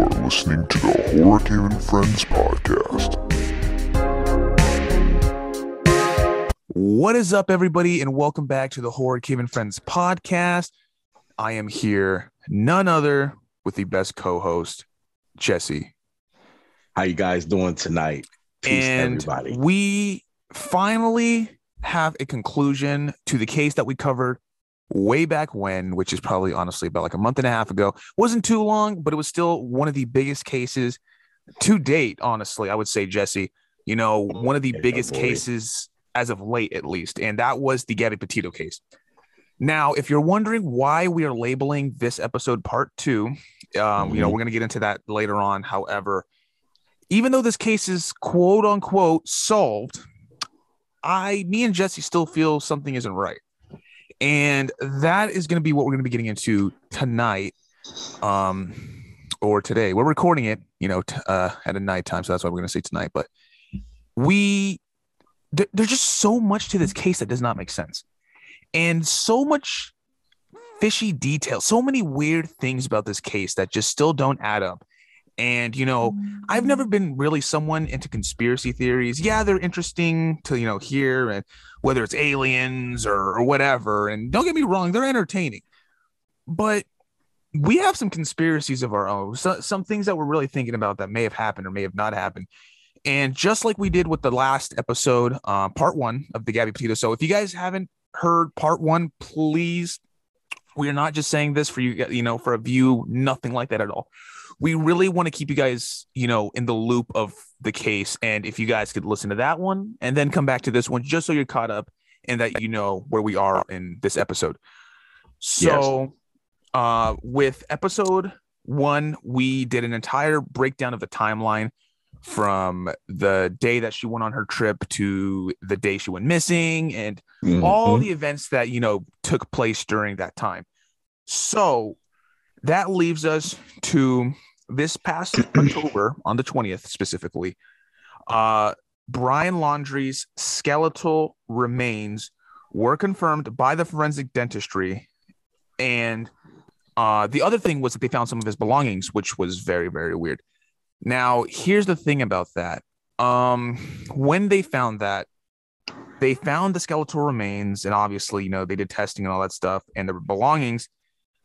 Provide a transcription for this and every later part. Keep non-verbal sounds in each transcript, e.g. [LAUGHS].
are listening to the Horror Cave and Friends podcast. What is up, everybody, and welcome back to the Horror Cave and Friends podcast. I am here, none other with the best co-host, Jesse. How you guys doing tonight? Peace, and everybody. we finally have a conclusion to the case that we covered way back when, which is probably honestly about like a month and a half ago. Wasn't too long, but it was still one of the biggest cases to date, honestly. I would say, Jesse, you know, one of the Yeah, biggest cases as of late, at least. And that was the Gabby Petito case. Now, if you're wondering why we are labeling this episode part two, um, you know, Mhm. we're going to get into that later on. However, even though this case is quote unquote solved, I, me and Jesse still feel something isn't right. And that is going to be what we're going to be getting into tonight um, or today. We're recording it, you know, t- uh, at a nighttime. So that's why we're going to say tonight. But we, th- there's just so much to this case that does not make sense. And so much fishy detail, so many weird things about this case that just still don't add up. And, you know, I've never been really someone into conspiracy theories. Yeah, they're interesting to, you know, hear and whether it's aliens or, or whatever. And don't get me wrong, they're entertaining. But we have some conspiracies of our own, so, some things that we're really thinking about that may have happened or may have not happened. And just like we did with the last episode, uh, part one of the Gabby Petito. So if you guys haven't heard part one, please, we are not just saying this for you, you know, for a view, nothing like that at all we really want to keep you guys, you know, in the loop of the case. And if you guys could listen to that one and then come back to this one, just so you're caught up and that you know where we are in this episode. So, uh, with episode one, we did an entire breakdown of the timeline from the day that she went on her trip to the day she went missing and all Mhm. the events that you know took place during that time. So that leaves us to this past [CLEARS THROAT] October on the 20th specifically. Uh Brian Laundrie's skeletal remains were confirmed by the forensic dentistry and uh the other thing was that they found some of his belongings which was very very weird. Now, here's the thing about that. Um when they found that they found the skeletal remains and obviously you know they did testing and all that stuff and the belongings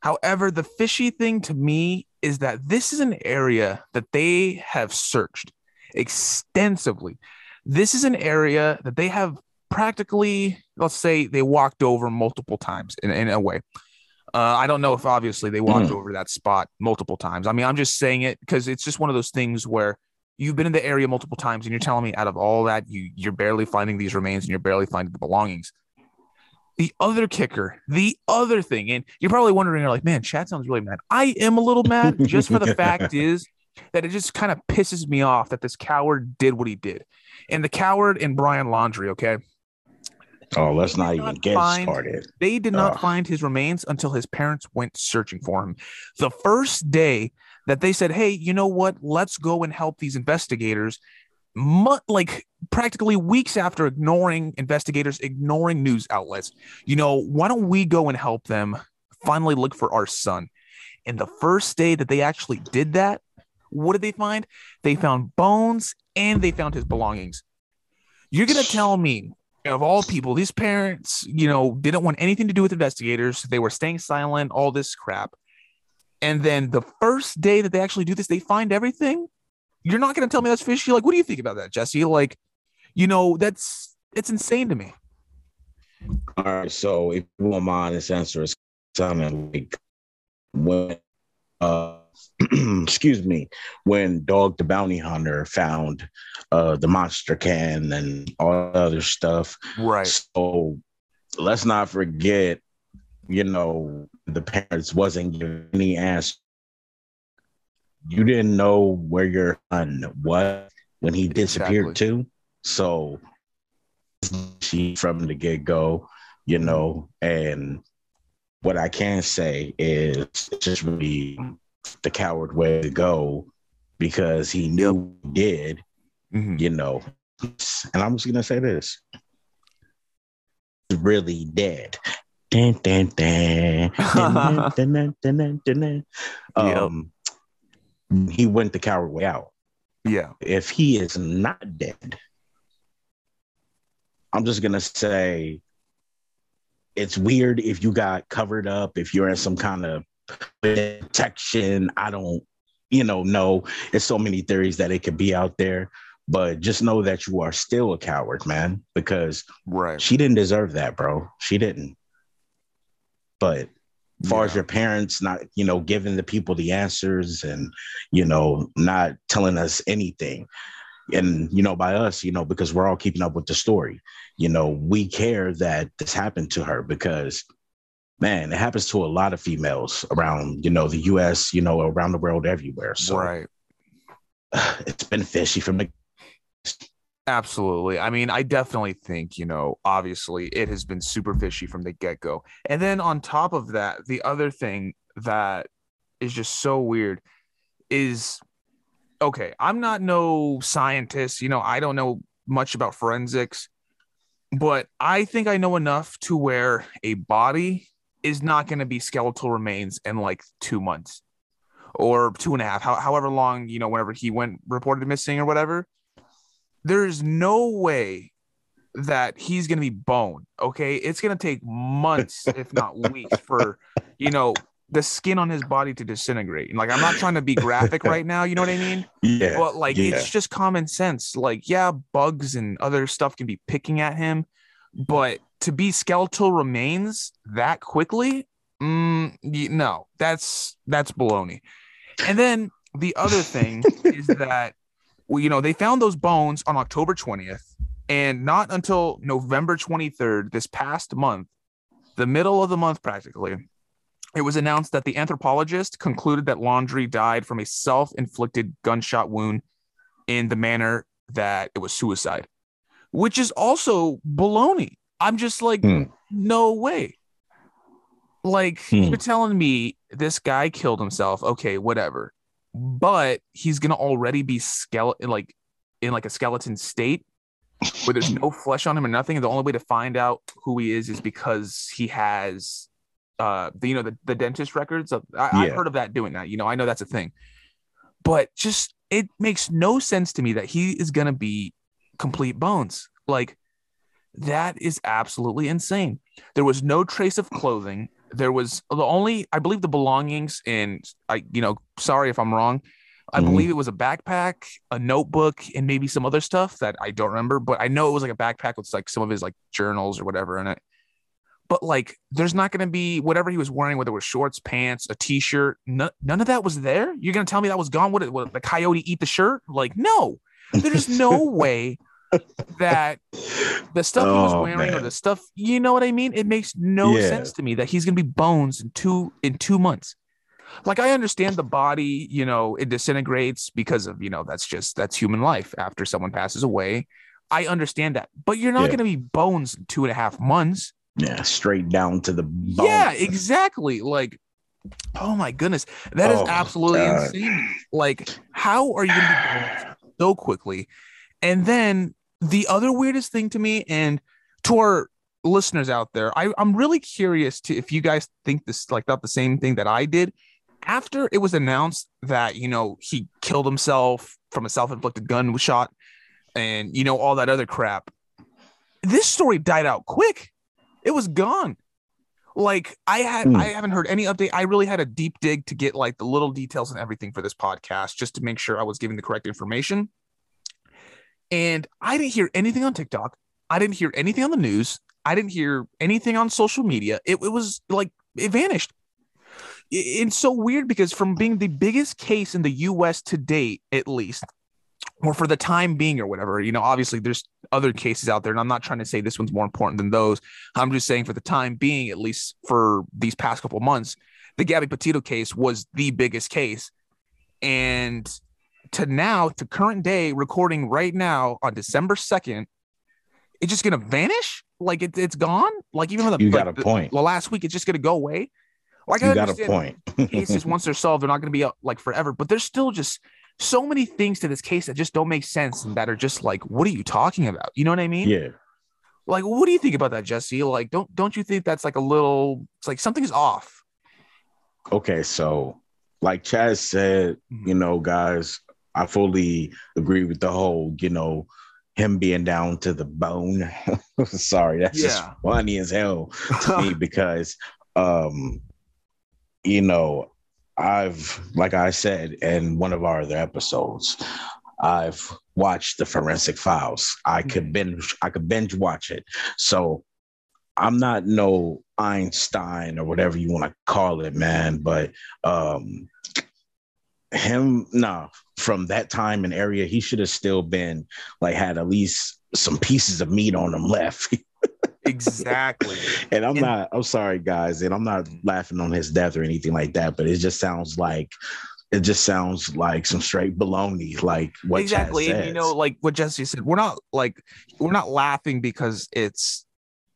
however the fishy thing to me is that this is an area that they have searched extensively. This is an area that they have practically let's say they walked over multiple times in, in a way. Uh, i don't know if obviously they walked over that spot multiple times. I mean i'm just saying it because it's just one of those things where you've been in the area multiple times and you're telling me out of all that you you're barely finding these remains and you're barely finding the belongings the other kicker the other thing and you're probably wondering you're like man chad sounds really mad i am a little mad [LAUGHS] just for the fact is that it just kind of pisses me off that this coward did what he did and the coward and brian laundrie okay Oh, let's not even not get find- started. they did not Ugh. find his remains until his parents went searching for him. The first day that they said, "Hey, you know what? Let's go and help these investigators." Like practically weeks after ignoring investigators, ignoring news outlets, you know, why don't we go and help them finally look for our son? And the first day that they actually did that, what did they find? They found bones and they found his belongings. You're gonna tell me, of all people, these parents, you know, didn't want anything to do with investigators. They were staying silent, all this crap. And then the first day that they actually do this, they find everything. You're not gonna tell me that's fishy. Like, what do you think about that, Jesse? Like, you know, that's it's insane to me. All right, so if you want my honest answer is something like when, uh, [CLEARS THROAT] excuse me, when Dog the Bounty Hunter found uh the monster can and all the other stuff. Right. So let's not forget, you know, the parents wasn't giving any answer. You didn't know where your son was when he disappeared Exactly. too. So she from the get go, you know, and what I can say is just really the coward way to go because he knew he did, Mhm. you know. And I'm just gonna say this. He's really dead. [LAUGHS] Dun, dun, dun. Dun. Yep. Um, he went the coward way out. Yeah. If he is not dead, I'm just gonna say it's weird if you got covered up, if you're in some kind of protection. I don't, you know, know. There's so many theories that it could be out there, but just know that you are still a coward, man, because Right. she didn't deserve that, bro. She didn't. But as far as your parents not, you know, giving the people the answers and, you know, not telling us anything. And, you know, by us, you know, because we're all keeping up with the story, you know, we care that this happened to her because, man, it happens to a lot of females around, you know, the US, you know, around the world, everywhere. So right. [SIGHS] it's been fishy from the Absolutely. I mean, I definitely think, you know, obviously it has been super fishy from the get go. And then on top of that, the other thing that is just so weird is okay, I'm not no scientist, you know, I don't know much about forensics, but I think I know enough to where a body is not going to be skeletal remains in like two months or two and a half, how, however long, you know, whenever he went reported missing or whatever there's no way that he's going to be bone. Okay. It's going to take months, if not weeks, for, you know, the skin on his body to disintegrate. And like, I'm not trying to be graphic [LAUGHS] right now. You know what I mean? Yeah. But like, yeah. it's just common sense. Like, yeah, bugs and other stuff can be picking at him, but to be skeletal remains that quickly, mm, no, that's that's baloney. And then the other thing is [LAUGHS] that, well, you know, they found those bones on October 20th, and not until November 23rd, this past month, the middle of the month practically, it was announced that the anthropologist concluded that Laundrie died from a self inflicted gunshot wound in the manner that it was suicide, which is also baloney. I'm just like, Hmm. no way. Like, Hmm. you're telling me this guy killed himself. Okay, whatever. But he's going to already be skeleton, like in like a skeleton state where there's no [LAUGHS] flesh on him or nothing. And the only way to find out who he is is because he has uh the you know the, the dentist records of I, I've Yeah. heard of that doing that you know i know that's a thing. But just it makes no sense to me that he is gonna be complete bones. Like that is absolutely insane. There was no trace of clothing. There was the only i believe the belongings in i you know sorry if i'm wrong. I Mhm. believe it was a backpack a notebook and maybe some other stuff that i don't remember but i know it was like a backpack with like some of his like journals or whatever in it but like there's not going to be whatever he was wearing whether it was shorts pants a t-shirt none, none of that was there? You're going to tell me that was gone? What, what the coyote eat the shirt? Like no. There's no [LAUGHS] way that the stuff he was Oh, wearing or the stuff you know what i mean? It makes no Yeah. sense to me that he's going to be bones in two in two months. Like i understand the body you know it disintegrates because of you know that's just that's human life after someone passes away. I understand that but you're not Yeah. going to be bones in two and a half months Yeah, straight down to the bone. yeah, exactly. Like, oh my goodness, that is Oh, absolutely God. insane. Like, how are you going so quickly? And then the other weirdest thing to me, and to our listeners out there, I, I'm really curious to if you guys think this like not the same thing that I did. After it was announced that you know he killed himself from a self-inflicted gun shot, and you know all that other crap, this story died out quick. It was gone. Like I had, Hmm. I haven't heard any update. I really had a deep dig to get like the little details and everything for this podcast, just to make sure I was giving the correct information. And I didn't hear anything on TikTok. I didn't hear anything on the news. I didn't hear anything on social media. It, it was like it vanished. It's so weird because from being the biggest case in the U.S. to date, at least, or for the time being, or whatever, you know, obviously there's other cases out there, and I'm not trying to say this one's more important than those. I'm just saying for the time being, at least for these past couple months, the Gabby Petito case was the biggest case. And to now, to current day, recording right now on December 2nd, it's just gonna vanish? Like it, it's gone? Like even though the, You got like, a point. the last week, it's just gonna go away. Like I You got a point. cases once they're solved, they're not going to be up like forever. But there's still just so many things to this case that just don't make sense and that are just like, what are you talking about? You know what I mean? yeah. Like, what do you think about that, Jesse? Like, don't don't you think that's like a little? It's like something's off. Okay, so like Chaz said, Mhm. you know, guys, I fully agree with the whole, you know, him being down to the bone. [LAUGHS] Sorry, that's just funny as hell to me [LAUGHS] because um you know i've like i said in one of our other episodes i've watched the forensic files. I could binge i could binge watch it. So i'm not no einstein or whatever you want to call it man but um him nah from that time and area he should have still been like had at least some pieces of meat on him left [LAUGHS] exactly. [LAUGHS] and I'm And- not, I'm sorry, guys, and I'm not laughing on his death or anything like that, but it just sounds like it just sounds like some straight baloney, like what exactly. And you know, like what Jesse said, we're not like we're not laughing because it's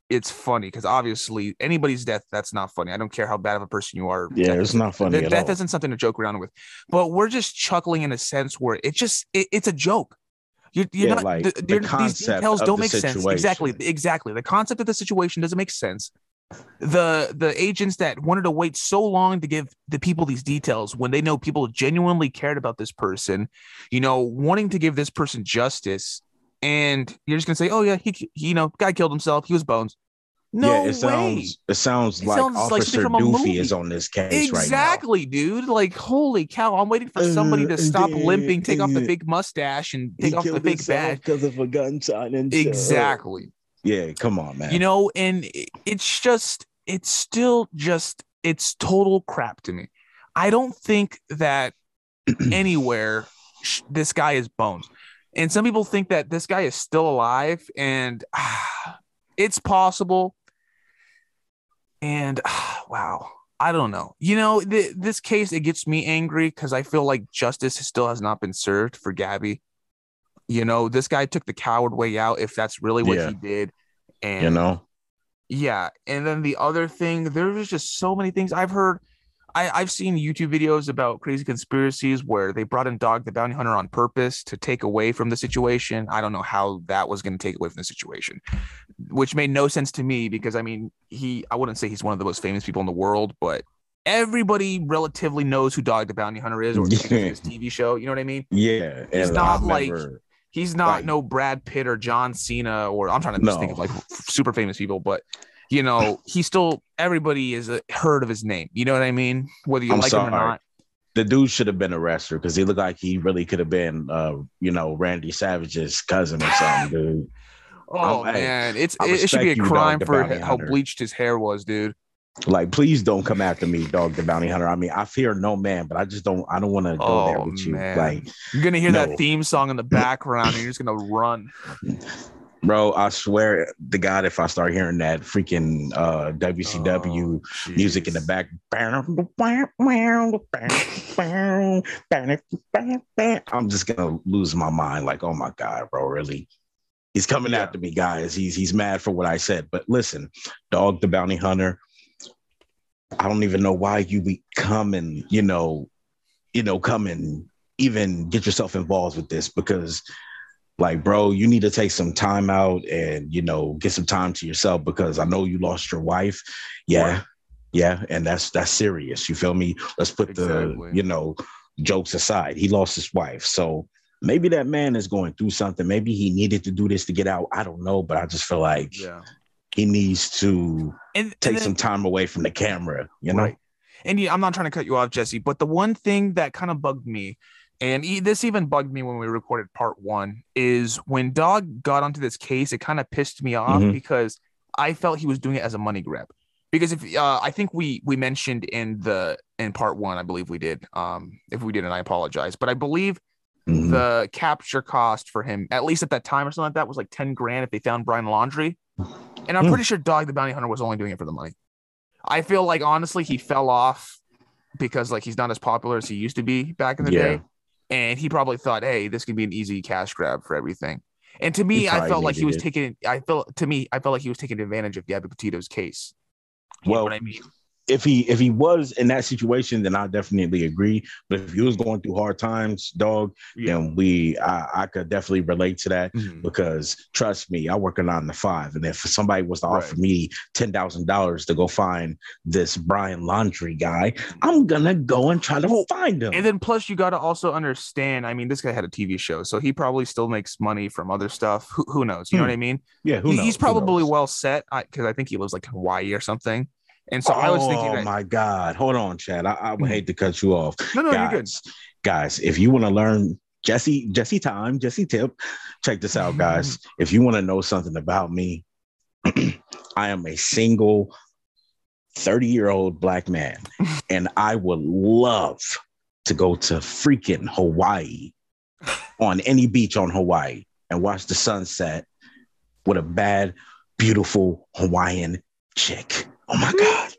it's funny because obviously anybody's death that's not funny. I don't care how bad of a person you are. yeah, death it's not funny that, at that all. isn't something to joke around with but we're just chuckling in a sense where it just it, it's a joke you're, you're Yeah, not like, the, the these details don't the make sense. Exactly exactly. The concept of the situation doesn't make sense. The the agents that wanted to wait so long to give the people these details when they know people genuinely cared about this person you know wanting to give this person justice and you're just gonna say oh yeah he, he you know guy killed himself. He was bones no yeah, it way. sounds it sounds It like sounds Officer from a Doofy movie. is on this case right Exactly, dude. Like, holy cow! I'm waiting for somebody to Uh, stop uh, limping, take off the big mustache, and take off the big badge. because of a gunshot and Exactly. Yeah, come on, man. You know, and it's just, it's still just, it's total crap to me. I don't think that [CLEARS THROAT] anywhere sh- this guy is bones. And some people think that this guy is still alive, and ah, [SIGHS] it's possible. And [SIGHS] wow, I don't know. You know, th- this case it gets me angry because I feel like justice still has not been served for Gabby. You know, this guy took the coward way out if that's really what Yeah. he did. And you know, yeah, and then the other thing, there was just so many things I've heard. I, I've seen YouTube videos about crazy conspiracies where they brought in Dog the Bounty Hunter on purpose to take away from the situation. I don't know how that was going to take away from the situation, which made no sense to me because I mean, he, I wouldn't say he's one of the most famous people in the world, but everybody relatively knows who Dog the Bounty Hunter is or [LAUGHS] his TV show. You know what I mean? yeah, He's and not like- He's not Right. no Brad Pitt or John Cena or I'm trying to just think of like super famous people, but you know, he still everybody is a, heard of his name. You know what I mean? Whether you I'm like him or not. the dude should have been arrested because he looked like he really could have been, uh, you know, Randy Savage's cousin or something, dude. [LAUGHS] Oh I'm- man, it's it, it should be a respect you, Dog crime for how bleached his hair was, dude. Like, please don't come after me, dog, the bounty hunter. I mean, I fear no man, but I just don't. I don't want to go there Oh, with you. man. Like, You're gonna hear No. that theme song in the [LAUGHS] background, and you're just gonna run. [LAUGHS] bro, I swear to God, if I start hearing that freaking uh, WCW Oh, music in the back, I'm just gonna lose my mind. Like, oh my God, bro, really? He's coming Yeah. after me, guys. He's he's mad for what I said. But listen, dog, the bounty hunter. I don't even know why you be coming, you know, you know, come and even get yourself involved with this because like bro you need to take some time out and you know get some time to yourself because i know you lost your wife yeah Right. yeah and that's that's serious you feel me let's put Exactly. the you know jokes aside he lost his wife so maybe that man is going through something maybe he needed to do this to get out i don't know but i just feel like Yeah. he needs to And take and then- some time away from the camera you know Right. And yeah, I'm not trying to cut you off, Jesse, but the one thing that kind of bugged me, and e- this even bugged me when we recorded part one, is when Dog got onto this case, it kind of pissed me off Mhm. because I felt he was doing it as a money grab. Because if uh, I think we we mentioned in the in part one, I believe we did. Um, if we didn't, I apologize. But I believe Mhm. the capture cost for him, at least at that time or something like that, was like 10 grand if they found Brian Laundrie. And I'm Hmm. pretty sure Dog the Bounty Hunter was only doing it for the money. I feel like honestly he fell off because like he's not as popular as he used to be back in the Yeah. day. And he probably thought, hey, this could be an easy cash grab for everything. And to me, I felt like he was needed taking I felt to me, I felt like he was taking advantage of Gabby Petito's case. You know Well, what I mean? If he if he was in that situation, then I definitely agree. But if he was going through hard times, dog, then we I, I could definitely relate to that Mhm. because trust me, I work a nine to five, and if somebody was to offer me ten thousand dollars to go find this Brian Laundrie guy, I'm gonna go and try to find him. And then plus you got to also understand. I mean, this guy had a TV show, so he probably still makes money from other stuff. Who, who knows? You know Hmm. what I mean? yeah, who knows? He's probably knows? well set because I, think he lives like Hawaii or something. And so I was thinking Oh that. my God! Hold on, Chad. I, I would Mhm. hate to cut you off. no, no, you're good. guys, guys, if you want to learn Jesse, Jesse time, Jesse tip, check this out, guys. [LAUGHS] if you want to know something about me, [CLEARS THROAT] I am a single 30 year old black man, [LAUGHS] and I would love to go to freaking Hawaii on any beach on Hawaii and watch the sunset with a bad, beautiful Hawaiian chick. Oh my God.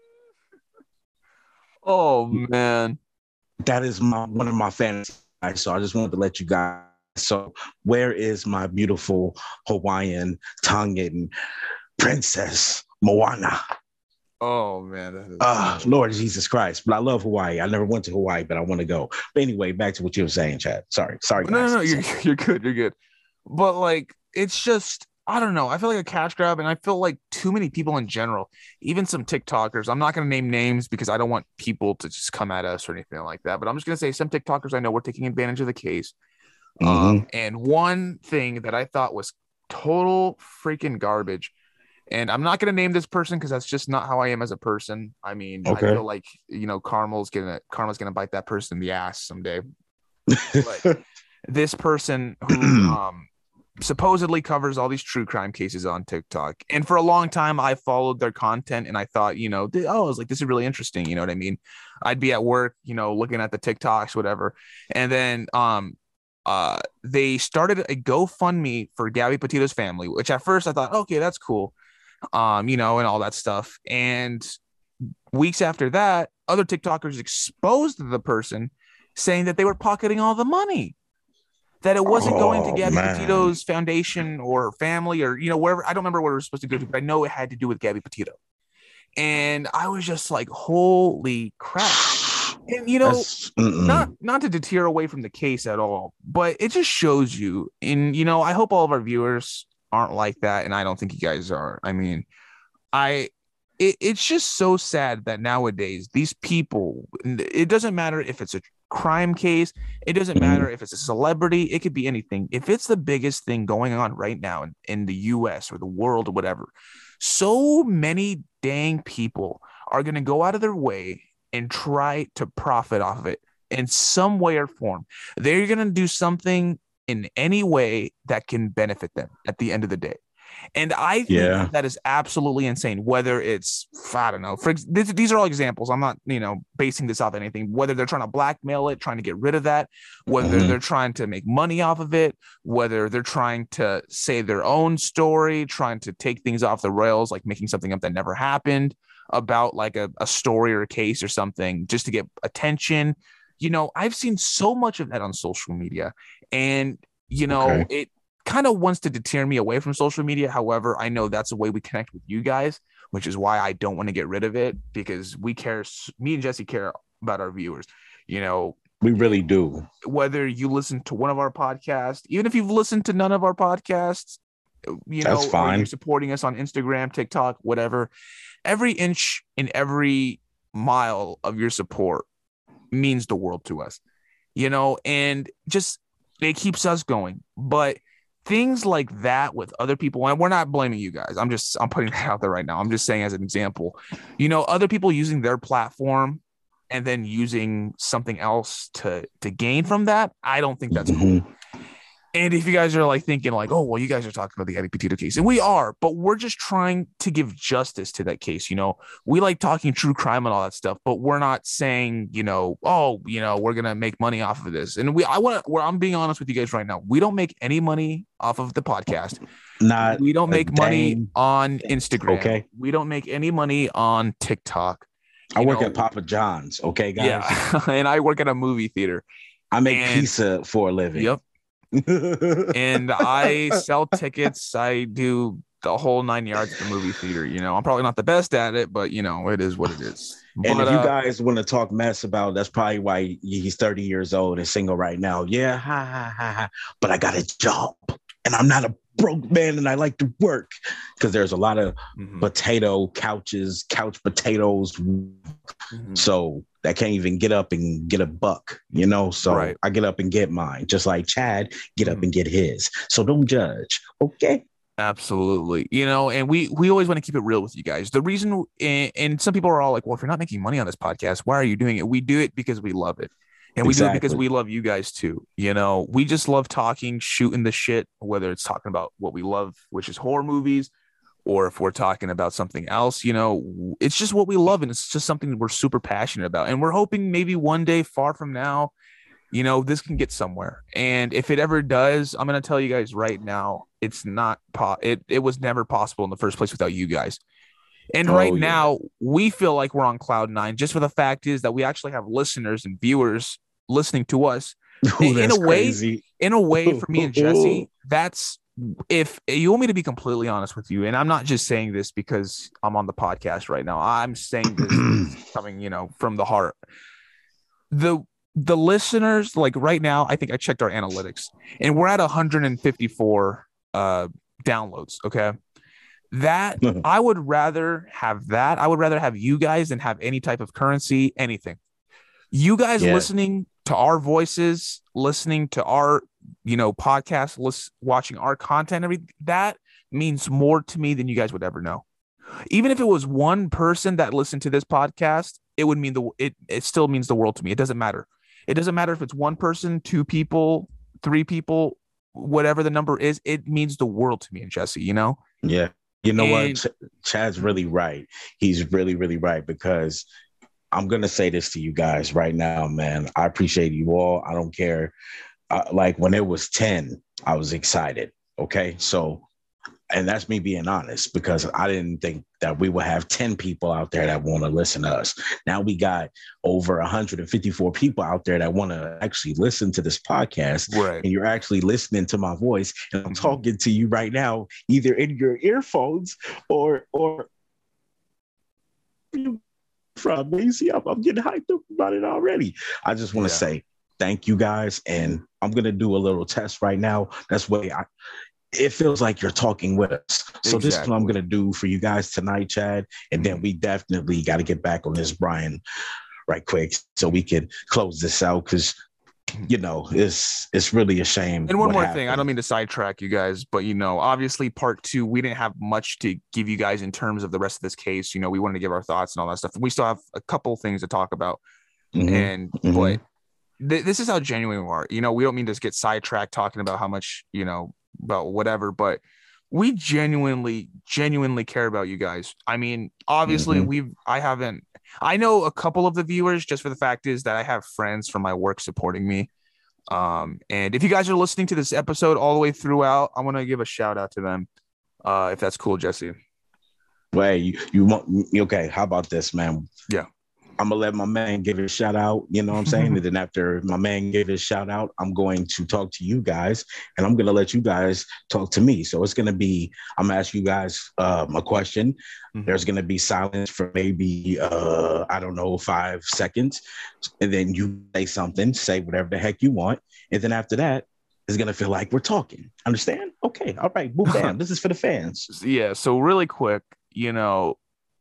Oh man. that is my one of my fantasies. So I just wanted to let you guys. So where is my beautiful Hawaiian Tongan princess Moana? Oh man. that is- Ah, Lord Jesus Christ! But I love Hawaii. I never went to Hawaii, but I want to go. But anyway, back to what you were saying, Chad. Sorry, sorry. no, no, no. You're [LAUGHS] you're good. You're good. But like, it's just I don't know. I feel like a cash grab, and I feel like too many people in general, even some TikTokers. I'm not going to name names because I don't want people to just come at us or anything like that. But I'm just going to say some TikTokers I know were taking advantage of the case. Mhm. Um, and one thing that I thought was total freaking garbage. And I'm not going to name this person because that's just not how I am as a person. I mean, Okay. I feel like you know, Carmel's gonna Karma's gonna bite that person in the ass someday. [LAUGHS] But this person who [CLEARS THROAT] um supposedly covers all these true crime cases on TikTok. And for a long time, I followed their content and I thought, you know, oh, I was like, this is really interesting. You know what I mean? I'd be at work, you know, looking at the TikToks, whatever. And then um uh they started a GoFundMe for Gabby Petito's family, which at first I thought, okay, that's cool. Um, you know, and all that stuff. And weeks after that, other TikTokers exposed the person saying that they were pocketing all the money that it wasn't going to Oh, Gabby man. Petito's foundation or family or you know wherever I don't remember where it was supposed to go to, but I know it had to do with Gabby Petito. And I was just like, holy crap. And you know, not not to deter away from the case at all, but it just shows you. And you know, I hope all of our viewers aren't like that, and I don't think you guys are. I mean, I it, it's just so sad that nowadays these people. It doesn't matter if it's a crime case. It doesn't Mhm. matter if it's a celebrity. It could be anything. If it's the biggest thing going on right now in, in the U.S. or the world or whatever, so many dang people are going to go out of their way and try to profit off of it in some way or form. They're going to do something in any way that can benefit them at the end of the day. And I think Yeah. that is absolutely insane. Whether it's, I don't know, for this, these are all examples. I'm not, you know, basing this off anything. Whether they're trying to blackmail it, trying to get rid of that, whether Mhm. they're trying to make money off of it, whether they're trying to say their own story, trying to take things off the rails, like making something up that never happened about like a, a story or a case or something just to get attention. You know, I've seen so much of that on social media. And, you know, Okay. it kind of wants to deter me away from social media. However, I know that's a way we connect with you guys, which is why I don't want to get rid of it because we care, me and Jesse care about our viewers. You know, we really do. whether you listen to one of our podcasts, even if you've listened to none of our podcasts, you know, That's fine. you're supporting us on Instagram, TikTok, whatever, every inch and every mile of your support means the world to us, you know, and just it keeps us going. But things like that with other people, and we're not blaming you guys. I'm just I'm putting [LAUGHS] that out there right now. I'm just saying as an example, you know, other people using their platform and then using something else to to gain from that. I don't think that's cool. Mm-hmm. And if you guys are like thinking like, oh, well, you guys are talking about the Eddie Petito case, and we are, but we're just trying to give justice to that case. You know, we like talking true crime and all that stuff, but we're not saying, you know, oh, you know, we're gonna make money off of this. And we, I want to, where I'm being honest with you guys right now, we don't make any money off of the podcast. Not We don't make money on Instagram. Okay. We don't make any money on TikTok. I work know, at Papa John's. Okay, guys. Yeah, [LAUGHS] and I work at a movie theater. I make And- pizza for a living. Yep. And I [LAUGHS] sell tickets. I do the whole nine yards at the movie theater. You know, I'm probably not the best at it, but you know, it is what it is. And But, if you uh, guys want to talk mess about, that's probably why he's 30 years old and single right now. Yeah, ha, ha, ha, ha. but I got a job and I'm not a broke man and I like to work because there's a lot of mhm, potato couches, couch potatoes. mhm. So that can't even get up and get a buck, you know? So Right. I get up and get mine, just like Chad get up Mhm. and get his. So don't judge. Okay. Absolutely. You know, and we we always want to keep it real with you guys. The reason and, and some people are all like, well, if you're not making money on this podcast, why are you doing it? We do it because we love it. And we do it because we love you guys too. You know, we just love talking, shooting the shit, whether it's talking about what we love, which is horror movies, or if we're talking about something else, you know, it's just what we love and it's just something we're super passionate about. And we're hoping maybe one day far from now, you know, this can get somewhere. And if it ever does, I'm going to tell you guys right now, it's not po- it it was never possible in the first place without you guys. And Oh, right yeah. now, we feel like we're on cloud 9 just for the fact is that we actually have listeners and viewers listening to us. [LAUGHS] Ooh, In- in a way- crazy. In a way for me and Jesse, [LAUGHS] that's if you want me to be completely honest with you, and I'm not just saying this because I'm on the podcast right now. I'm saying this [CLEARS THROAT] coming, you know, from the heart. The the listeners, like right now, I think I checked our analytics and we're at 154 uh downloads. Okay. That [LAUGHS] I would rather have that. I would rather have you guys than have any type of currency, anything. You guys Yeah. listening to our voices, listening to our, you know, podcast, lis- watching our content, every that means more to me than you guys would ever know. Even if it was one person that listened to this podcast, it would mean the it it still means the world to me. It doesn't matter. It doesn't matter if it's one person, two people, three people, whatever the number is. It means the world to me and Jesse. You know. Yeah. You know And- what? Ch- Chad's really right. He's really, really right because I'm going to say this to you guys right now, man. I appreciate you all. I don't care. Uh, like when it was 10, I was excited. Okay. So, and that's me being honest because I didn't think that we would have 10 people out there that want to listen to us. Now we got over 154 people out there that want to actually listen to this podcast Right. and you're actually listening to my voice and I'm Mhm. talking to you right now, either in your earphones or or from me. See, I'm, I'm getting hyped up about it already. I just want to Yeah. say thank you guys, and I'm gonna do a little test right now. That's way I. It feels like you're talking with us. So this is what I'm gonna do for you guys tonight, Chad, and then we definitely got to get back on this, Brian, right quick, so we can close this out because you know it's it's really a shame. And one more thing, I don't mean to sidetrack you guys, but you know, obviously part two, we didn't have much to give you guys in terms of the rest of this case. You know, we wanted to give our thoughts and all that stuff. We still have a couple things to talk about. Mhm. And mhm. but th- this is how genuine we are. You know, we don't mean to just get sidetracked talking about how much, you know, about whatever, but we genuinely, genuinely care about you guys. I mean, obviously, Mhm. we've I haven't I know a couple of the viewers just for the fact is that I have friends from my work supporting me. Um, and if you guys are listening to this episode all the way throughout, I want to give a shout out to them. Uh, if that's cool, Jesse. Wait, you, you want okay? How about this, man? Yeah. I'm gonna let my man give his shout out. You know what I'm [LAUGHS] saying? and then after my man gave his shout out, I'm going to talk to you guys, and I'm gonna let you guys talk to me. So it's gonna be I'm gonna ask you guys um, a question. Mhm. There's gonna be silence for maybe uh, I don't know five seconds, and then you say something, say whatever the heck you want, and then after that. It's gonna feel like we're talking. Understand? Okay. All right. Boom, bam. this is for the fans. [LAUGHS] yeah so really quick you know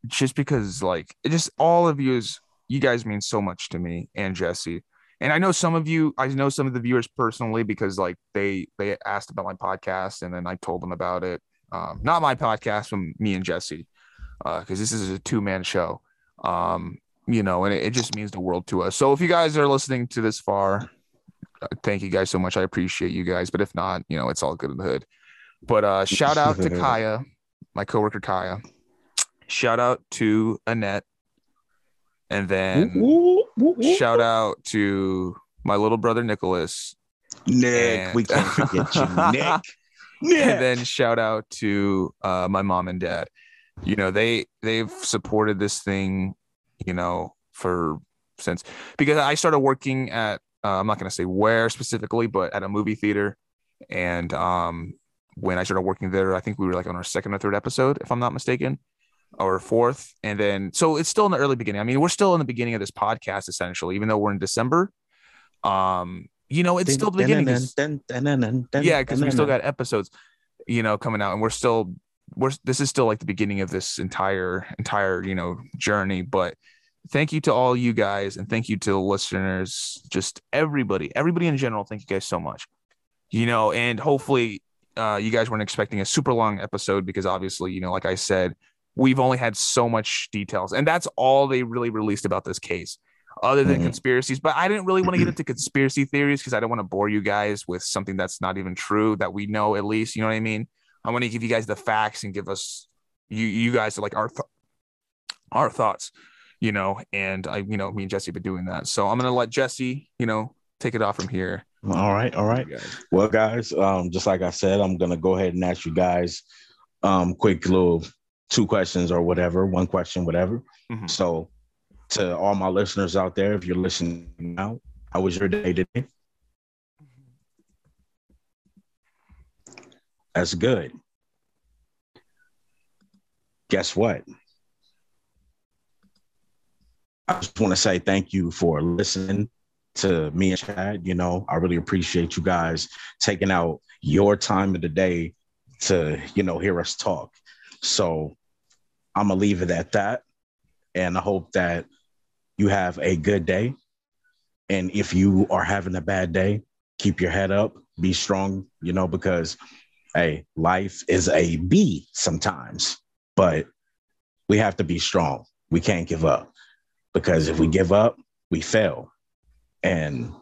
just because like it just all of you is you guys mean so much to me and jesse. And i know some of you i know some of the viewers personally because like they they asked about my podcast and then i told them about it. Um not my podcast from me and jesse uh because this is a two-man show. Um you know and it, it just means the world to us. So if you guys are listening to this far uh, thank you guys so much. I appreciate you guys. But if not you know it's all good in the hood. But uh shout out to [LAUGHS] kaya my coworker Kaya. Shout out to Annette. And then Woo, woo, woo, shout out to my little brother Nicholas. Nick, And- we can't forget you, Nick. [LAUGHS] Nick. And then shout out to uh, my mom and dad. You know, they they've supported this thing, you know, for since because I started working at uh, I'm not going to say where specifically, but at a movie theater. And um when I started working there, I think we were like on our second or third episode, if I'm not mistaken. Or fourth, and then so it's still in the early beginning. I mean, we're still in the beginning of this podcast essentially, even though we're in December. Um, you know, it's still the beginning. yeah, because we still got episodes, you know, coming out, and we're still we're this is still like the beginning of this entire entire you know journey. But thank you to all you guys, and thank you to the listeners, just everybody, everybody in general. Thank you guys so much. You know, and hopefully, uh, you guys weren't expecting a super long episode because obviously, you know, like I said, we've only had so much details, and that's all they really released about this case other than Mhm. conspiracies. But I didn't really want to get [CLEARS THROAT] into conspiracy theories because I don't want to bore you guys with something that's not even true that we know at least. You know what I mean? I want to give you guys the facts and give us you you guys like our th- our thoughts. You know, and I you know me and Jesse have been doing that. So I'm gonna let Jesse you know take it off from here. All right, all right. Guys. Well, guys, um, just like I said, I'm gonna go ahead and ask you guys um quick little two questions or whatever, one question, whatever. Mhm. So to all my listeners out there, if you're listening now, how was your day today? That's good. Guess what? I just want to say thank you for listening to me and Chad. You know, I really appreciate you guys taking out your time of the day to, you know, hear us talk. So I'm gonna leave it at that. And I hope that you have a good day. And if you are having a bad day, keep your head up, be strong, you know, because hey, life is a B sometimes, but we have to be strong. We can't give up because if we give up, we fail. And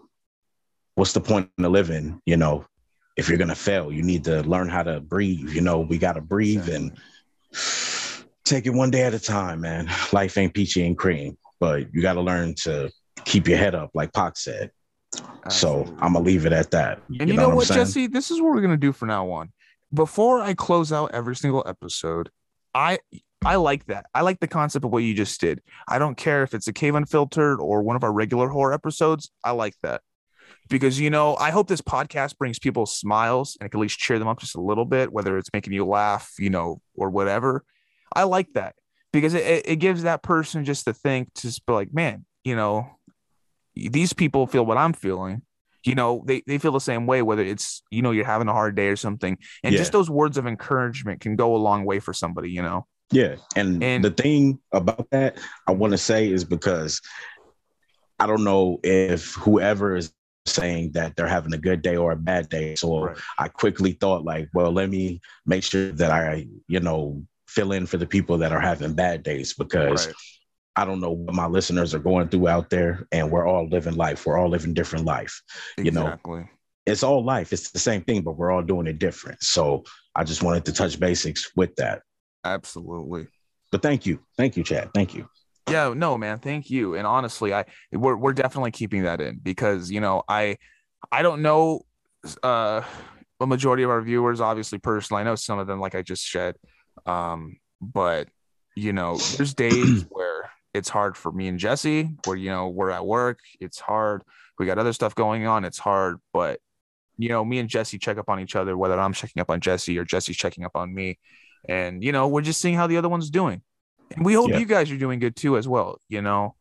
what's the point in living, you know, if you're going to fail, you need to learn how to breathe. You know, we got to breathe and take it one day at a time, man. [LAUGHS] Life ain't peachy and cream, but you got to learn to keep your head up, like Pac said. So I'm gonna leave it at that. And you, know, I'm what. Jesse? This is what we're gonna do from now on. Before I close out every single episode, I I like that. I like the concept of what you just did. I don't care if it's a cave unfiltered or one of our regular horror episodes. I like that. Because you know, I hope this podcast brings people smiles and it can at least cheer them up just a little bit, whether it's making you laugh, you know, or whatever. I like that because it, it, gives that person just to think, to just be like, man, you know, these people feel what I'm feeling you know they, they feel the same way whether it's you know you're having a hard day or something and Yeah. just those words of encouragement can go a long way for somebody you know Yeah, and, And- the thing about that I want to say is because I don't know if whoever is saying that they're having a good day or a bad day. So Right. I quickly thought like, well, let me make sure that I, you know, fill in for the people that are having bad days because Right. I don't know what my listeners are going through out there and we're all living life. We're all living different life. you know, It's all life. It's the same thing, but we're all doing it different. So I just wanted to touch basics with that. absolutely But thank you. Thank you, Chad. Thank you. yeah no man thank you and honestly i we're, we're definitely keeping that in because you know i i don't know uh the majority of our viewers obviously personally i know some of them like i just said um but you know there's days [CLEARS THROAT] where it's hard for me and jesse where you know we're at work it's hard. We got other stuff going on it's hard. But you know me and jesse check up on each other whether i'm checking up on jesse or jesse's checking up on me. And you know we're just seeing how the other one's doing. And we hope Yeah. you guys are doing good too as well you know?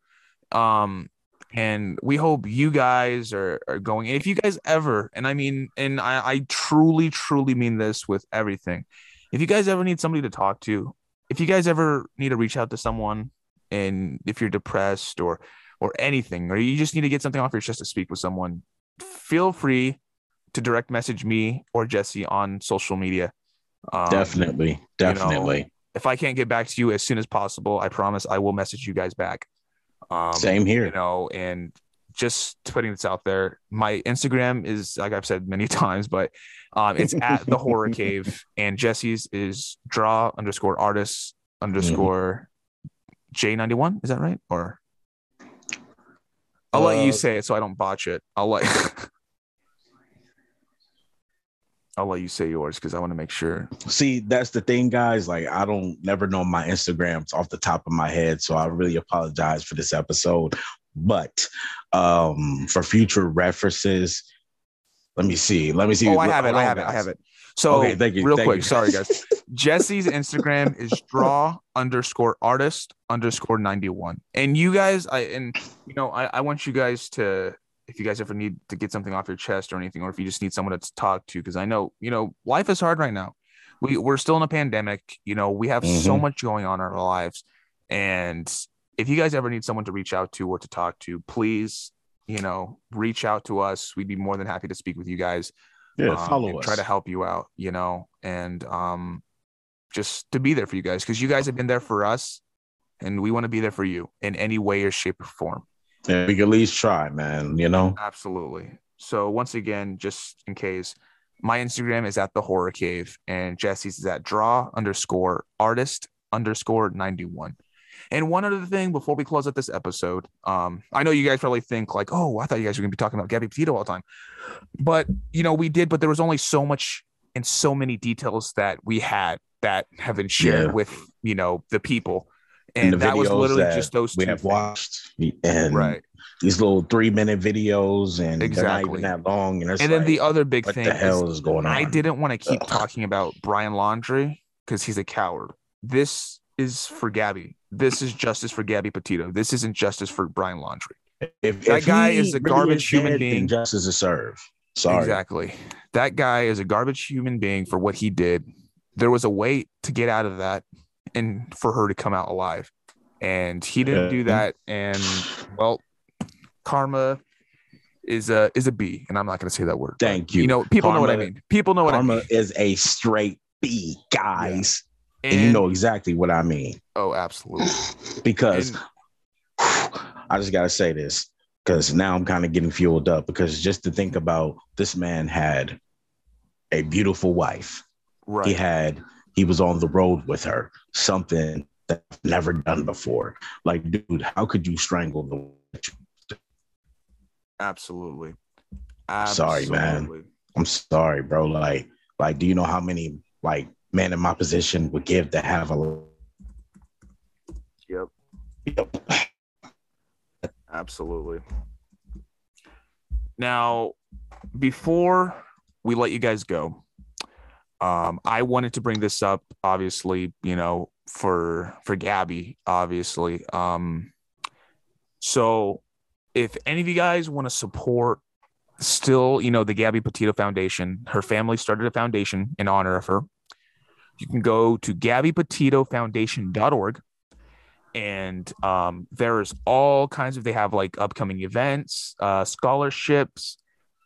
Um and we hope you guys are, are going. If you guys ever and i mean and I, I truly truly mean this with everything if you guys ever need somebody to talk to if you guys ever need to reach out to someone and if you're depressed or or anything or you just need to get something off your chest to speak with someone feel free to direct message me or jesse on social media um, definitely. Definitely. if I can't get back to you as soon as possible, I promise I will message you guys back. Um, Same here. You know, and just putting this out there, my Instagram is like I've said many [LAUGHS] times, but um, it's at the horror cave, [LAUGHS] and Jesse's is draw underscore artist underscore J ninety one. Is that right? Or I'll let you Uh, say it so I don't botch it. I'll let [LAUGHS] I'll let you say yours because I want to make sure. See, that's the thing, guys. Like, I don't never know my Instagrams off the top of my head, so I really apologize for this episode. But um, for future references, Let me see. Let me see. Oh, I have it. I have it. I have it. So Okay, thank you, real thank quick, you. sorry guys. [LAUGHS] Jesse's Instagram is draw underscore artist underscore 91. And you guys, I and you know, I, I want you guys to if you guys ever need to get something off your chest or anything, or if you just need someone to talk to, because I know, you know, life is hard right now. We we're still in a pandemic, you know, we have so Mhm. much going on in our lives. And if you guys ever need someone to reach out to or to talk to, please, you know, reach out to us. We'd be more than happy to speak with you guys Yeah, um, follow us. try to help you out you know and um just to be there for you guys because you guys have been there for us and we want to be there for you in any way or shape or form Yeah, we can at least try, man. You know. absolutely so once again just in case my instagram is at the horror cave and jesse's is at draw underscore artist underscore 91 and one other thing before we close out this episode, um, I know you guys probably think like, oh, I thought you guys were gonna be talking about Gabby Petito all the time, but you know we did, but there was only so much and so many details that we had that have been shared Yeah. with you know the people, And and, the that was literally that just those We two have things. watched and right? these little three minute videos, and they're not Exactly. even that long. And, And then the other big what thing the is hell is going on? I didn't want to keep Ugh. talking about Brian Laundrie because he's a coward. This is for Gabby. This is justice for Gabby Petito. This isn't justice for Brian Laundrie. If, that if guy is a really garbage is human being. Justice is served. Sorry. Exactly. That guy is a garbage human being for what he did. There was a way to get out of that and for her to come out alive. And he didn't do that. And well, karma is a is a B. And I'm not gonna say that word. Thank you. You know, people know what I mean. People know what I Karma mean. is a straight B, guys. And, you know exactly what I mean. oh, absolutely. [SIGHS] Because And- [SIGHS] I just gotta say this because now I'm kind of getting fueled up because just to think about this man had a beautiful wife. right. He had he was on the road with her, something that I've never done before. Like, dude, how could you strangle the Absolutely. Sorry, man. I'm sorry, bro. Like, like, do you know how many like men in my position would give to have a Yep. Yep. Absolutely. Now, before we let you guys go, um, I wanted to bring this up, obviously, you know, for for Gabby, obviously. Um, so if any of you guys want to support still, you know, the Gabby Petito Foundation, her family started a foundation in honor of her. You can go to GabbyPetitoFoundation.org and um, there's all kinds of they have like upcoming events uh, scholarships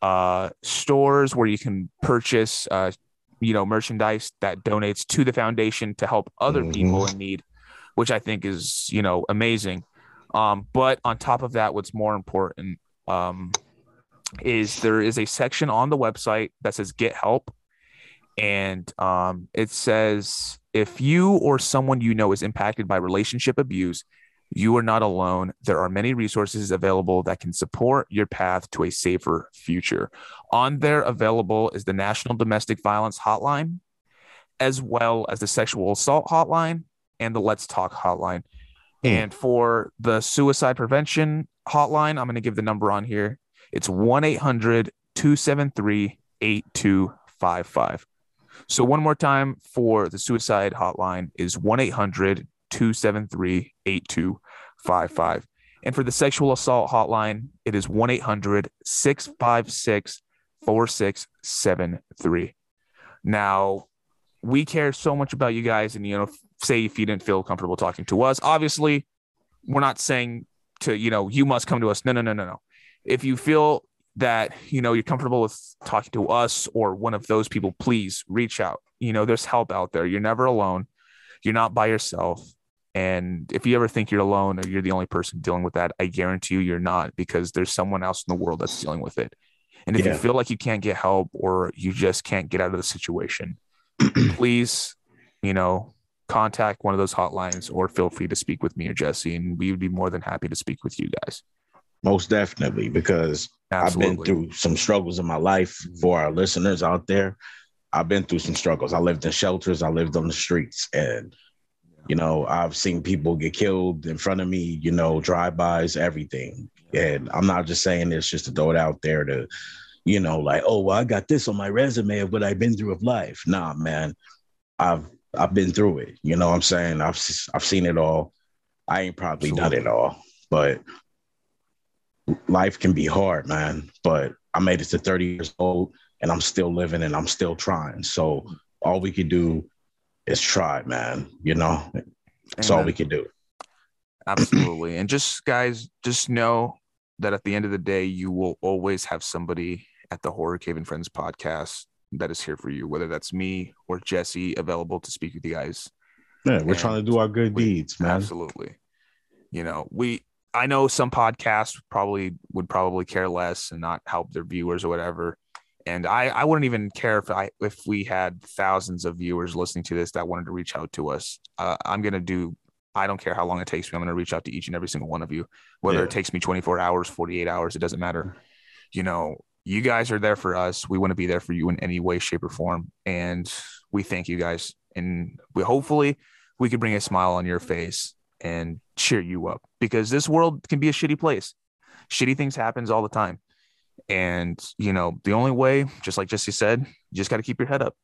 uh, stores where you can purchase uh, you know merchandise that donates to the foundation to help other Mhm. people in need which i think is you know amazing um, but on top of that what's more important um, is there is a section on the website that says get help and um, it says if you or someone you know is impacted by relationship abuse you are not alone. There are many resources available that can support your path to a safer future. On there available is the national domestic violence hotline as well as the sexual assault hotline and the let's talk hotline. Hmm. and for the suicide prevention hotline i'm going to give the number on here. It's 1-800-273-8255 so one more time for the suicide hotline is 1-800-273-8255. And for the sexual assault hotline, it is 1-800-656-4673. Now, we care so much about you guys and you know, say if you didn't feel comfortable talking to us, obviously we're not saying to, you know, you must come to us. No, no, no, no, no. If you feel that you know you're comfortable with talking to us or one of those people please reach out. You know there's help out there. You're never alone. You're not by yourself. And if you ever think you're alone or you're the only person dealing with that i guarantee you you're not because there's someone else in the world that's dealing with it. And if you feel like you can't get help or you just can't get out of the situation [CLEARS THROAT] please you know contact one of those hotlines or feel free to speak with me or jesse and we would be more than happy to speak with you guys Most definitely, because I've been through some struggles in my life mm-hmm. for our listeners out there. I've been through some struggles. I lived in shelters, I lived on the streets, and you know, I've seen people get killed in front of me, you know, drive-bys, everything. And I'm not just saying this just to throw it out there to, you know, like, oh, well, I got this on my resume of what I've been through of life. Nah, man, I've I've been through it. You know what I'm saying? I've I've seen it all. I ain't probably Absolutely. done it all, but life can be hard, man. But I made it to 30 years old and I'm still living and I'm still trying. So all we can do is try, man. You know, that's Amen. all we can do. Absolutely. and just guys, just know that at the end of the day, you will always have somebody at the Horror Cave and Friends podcast that is here for you, whether that's me or Jesse available to speak with you guys. Yeah, we're and trying to do our good we, deeds, man. Absolutely. You know, we I know some podcasts probably would probably care less and not help their viewers or whatever. And I, I wouldn't even care if I if we had thousands of viewers listening to this that wanted to reach out to us. Uh, I'm gonna do. I don't care how long it takes me. I'm gonna reach out to each and every single one of you, whether yeah. it takes me 24 hours, 48 hours. It doesn't matter. You know, you guys are there for us. We want to be there for you in any way, shape, or form. And we thank you guys. And we hopefully we could bring a smile on your face and cheer you up because this world can be a shitty place. Shitty things happens all the time. And you know, the only way, just like Jesse said, you just got to keep your head up.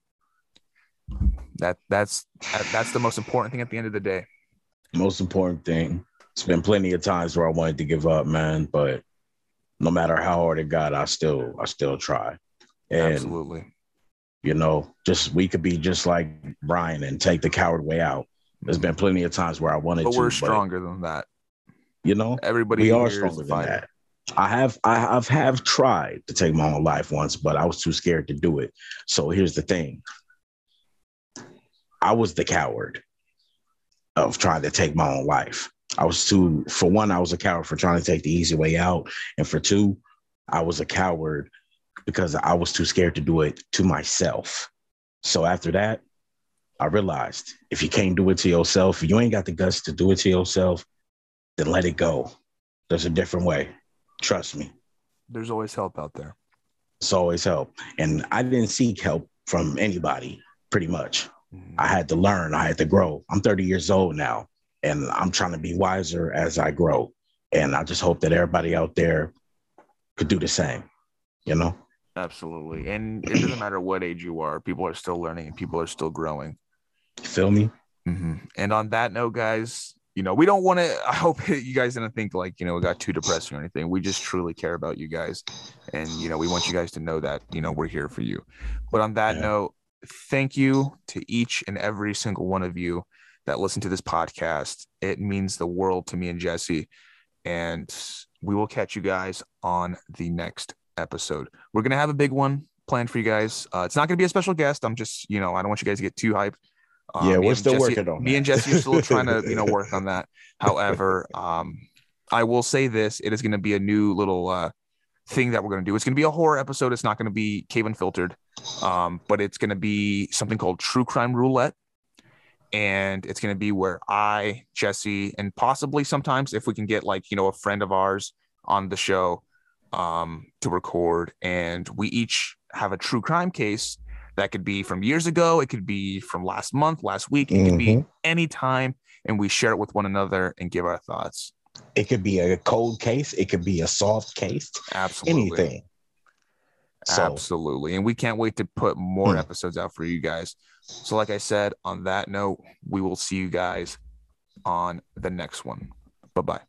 That that's that's the most important thing at the end of the day. Most important thing. It's been plenty of times where I wanted to give up, man, but no matter how hard it got, I still I still try. And, Absolutely. You know, just we could be just like Brian and take the coward way out. There's been plenty of times where I wanted but to. We're stronger than that. You know, everybody we are stronger than that. I have I have have tried to take my own life once, but I was too scared to do it. So here's the thing. I was the coward of trying to take my own life. I was too, for one, I was a coward for trying to take the easy way out. And for two, I was a coward because I was too scared to do it to myself. So after that, I realized if you can't do it to yourself, if you ain't got the guts to do it to yourself, then let it go. There's a different way. Trust me. There's always help out there. It's always help. And I didn't seek help from anybody, pretty much. Mm-hmm. I had to learn, I had to grow. I'm 30 years old now and I'm trying to be wiser as I grow. And I just hope that everybody out there could do the same, you know? Absolutely. And it doesn't matter what age you are, people are still learning, and people are still growing. Feel me? Mm-hmm. And on that note, guys, you know, we don't want to, [LAUGHS] I hope you guys didn't think like, you know, it got too depressing or anything. We just truly care about you guys. And, you know, we want you guys to know that, you know, we're here for you. But on that yeah. note, thank you to each and every single one of you that listen to this podcast. It means the world to me and Jesse. And we will catch you guys on the next episode. We're going to have a big one planned for you guys. Uh, it's not going to be a special guest. I'm just, you know, I don't want you guys to get too hyped. Um, yeah, we're still Jesse, working on Me that. and Jesse are still trying to, you know, [LAUGHS] work on that. However, um, I will say this: it is going to be a new little uh, thing that we're going to do. It's going to be a horror episode. It's not going to be cave unfiltered, um, but it's going to be something called True Crime Roulette and it's going to be where I, Jesse, and possibly sometimes if we can get like, you know, a friend of ours on the show um, to record, and we each have a true crime case that could be from years ago, it could be from last month, last week, it mm-hmm. could be mm-hmm. any time, and we share it with one another and give our thoughts. It could be a cold case, it could be a soft case, absolutely anything. So. Absolutely. And we can't wait to put more hmm. episodes out for you guys. So, like I said, on that note, we will see you guys on the next one. Bye bye.